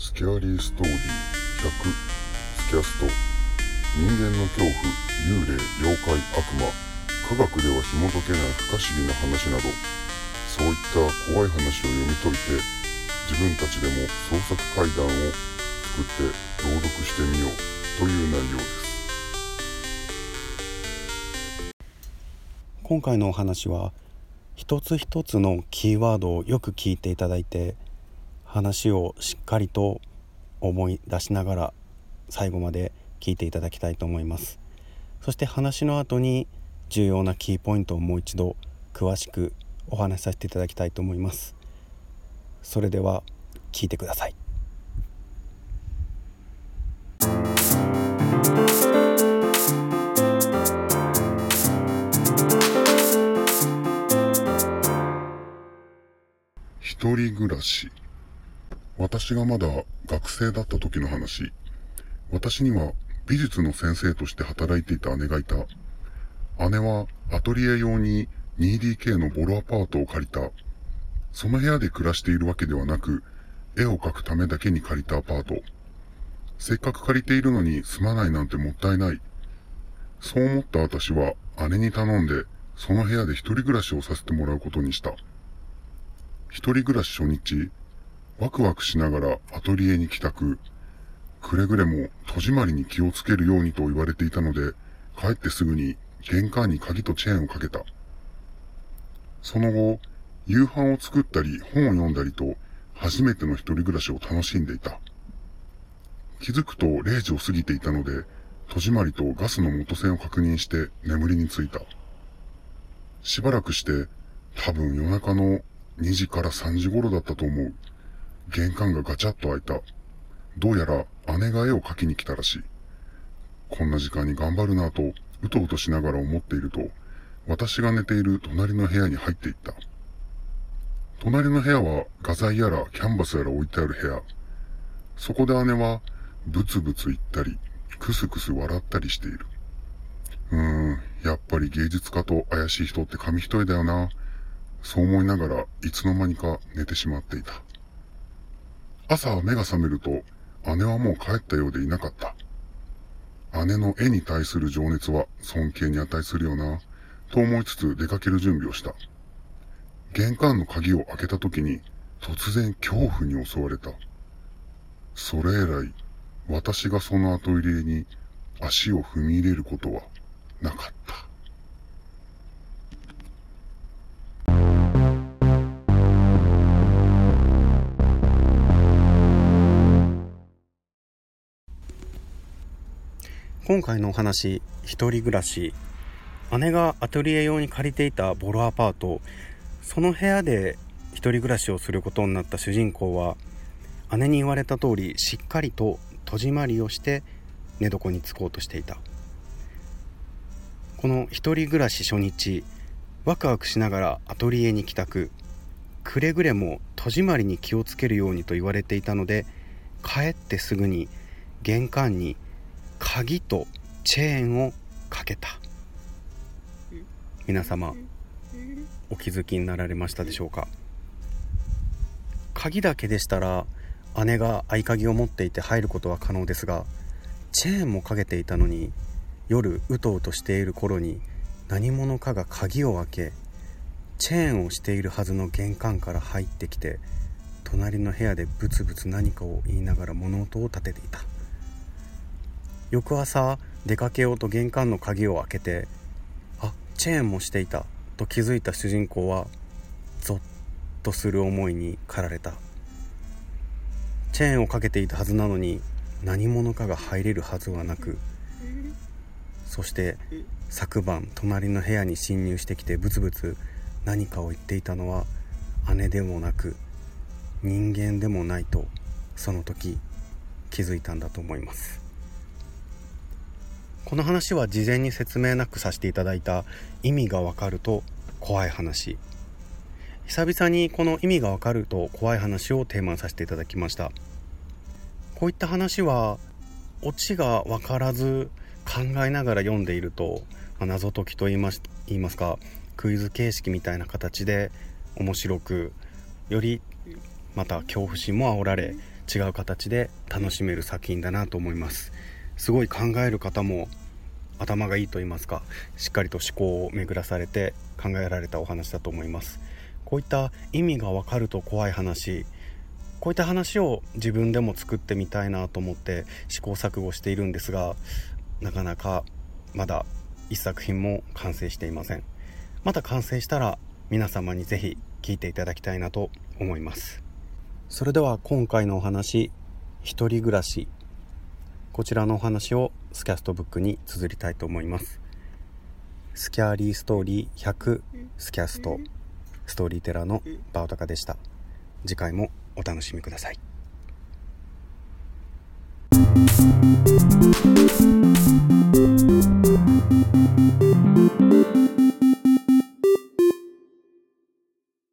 スキャリーストーリー100スキャスト。人間の恐怖幽霊妖怪悪魔。科学では紐解けない不可思議な話など。そういった怖い話を読み解いて自分たちでも創作怪談を作って朗読してみようという内容です。今回のお話は一つ一つのキーワードをよく聞いていただいて話をしっかりと思い出しながら最後まで聞いていただきたいと思います。そして話の後に重要なキーポイントをもう一度詳しくお話しさせていただきたいと思います。それでは聞いてください。一人暮らし。私がまだ学生だった時の話。私には美術の先生として働いていた姉がいた。姉はアトリエ用に 2DK のボロアパートを借りた。その部屋で暮らしているわけではなく絵を描くためだけに借りたアパート。せっかく借りているのに住まないなんてもったいない。そう思った私は姉に頼んでその部屋で一人暮らしをさせてもらうことにした。一人暮らし初日、ワクワクしながらアトリエに帰宅。くれぐれも戸締まりに気をつけるようにと言われていたので、帰ってすぐに玄関に鍵とチェーンをかけた。その後、夕飯を作ったり本を読んだりと、初めての一人暮らしを楽しんでいた。気づくと0時を過ぎていたので、戸締まりとガスの元栓を確認して眠りについた。しばらくして、多分夜中の2時から3時頃だったと思う。玄関がガチャッと開いた。どうやら姉が絵を描きに来たらしい。こんな時間に頑張るなぁと、うとうとしながら思っていると、私が寝ている隣の部屋に入っていった。隣の部屋は画材やらキャンバスやら置いてある部屋。そこで姉はブツブツ言ったり、クスクス笑ったりしている。うーん、やっぱり芸術家と怪しい人って紙一重だよな。そう思いながらいつの間にか寝てしまっていた。朝目が覚めると姉はもう帰ったようでいなかった。姉の絵に対する情熱は尊敬に値するよな、と思いつつ出かける準備をした。玄関の鍵を開けた時に突然恐怖に襲われた。それ以来、私がそのアトリエに足を踏み入れることはなかった。今回のお話一人暮らし。姉がアトリエ用に借りていたボロアパート。その部屋で一人暮らしをすることになった主人公は姉に言われた通りしっかりと戸締まりをして寝床に着こうとしていた。この一人暮らし初日ワクワクしながらアトリエに帰宅。くれぐれも戸締まりに気をつけるようにと言われていたので帰ってすぐに玄関に鍵とチェーンをかけた。皆様お気づきになられましたでしょうか？鍵だけでしたら姉が合鍵を持っていて入ることは可能ですがチェーンもかけていたのに夜うとうとしている頃に何者かが鍵を開けチェーンをしているはずの玄関から入ってきて隣の部屋でブツブツ何かを言いながら物音を立てていた。翌朝出かけようと玄関の鍵を開けてあチェーンもしていたと気づいた主人公はゾッとする思いに駆られた。チェーンをかけていたはずなのに何者かが入れるはずはなくそして昨晩隣の部屋に侵入してきてブツブツ何かを言っていたのは姉でもなく人間でもないとその時気づいたんだと思います。この話は事前に説明なくさせていただいた意味がわかると怖い話。久々にこの意味がわかると怖い話をテーマにさせていただきました。こういった話はオチが分からず考えながら読んでいると、まあ、謎解きと言いま言いますかクイズ形式みたいな形で面白くよりまた恐怖心も煽られ違う形で楽しめる作品だなと思います。すごい考える方も頭がいいと言いますかしっかりと思考を巡らされて考えられたお話だと思います。こういった意味がわかると怖い話こういった話を自分でも作ってみたいなと思って試行錯誤しているんですがなかなかまだ一作品も完成していません。また完成したら皆様にぜひ聞いていただきたいなと思います。それでは今回のお話一人暮らし。こちらのお話をスキャストブックに綴りたいと思います。スキャーリーストーリー100スキャストストーリーテラーのバオタカでした。次回もお楽しみください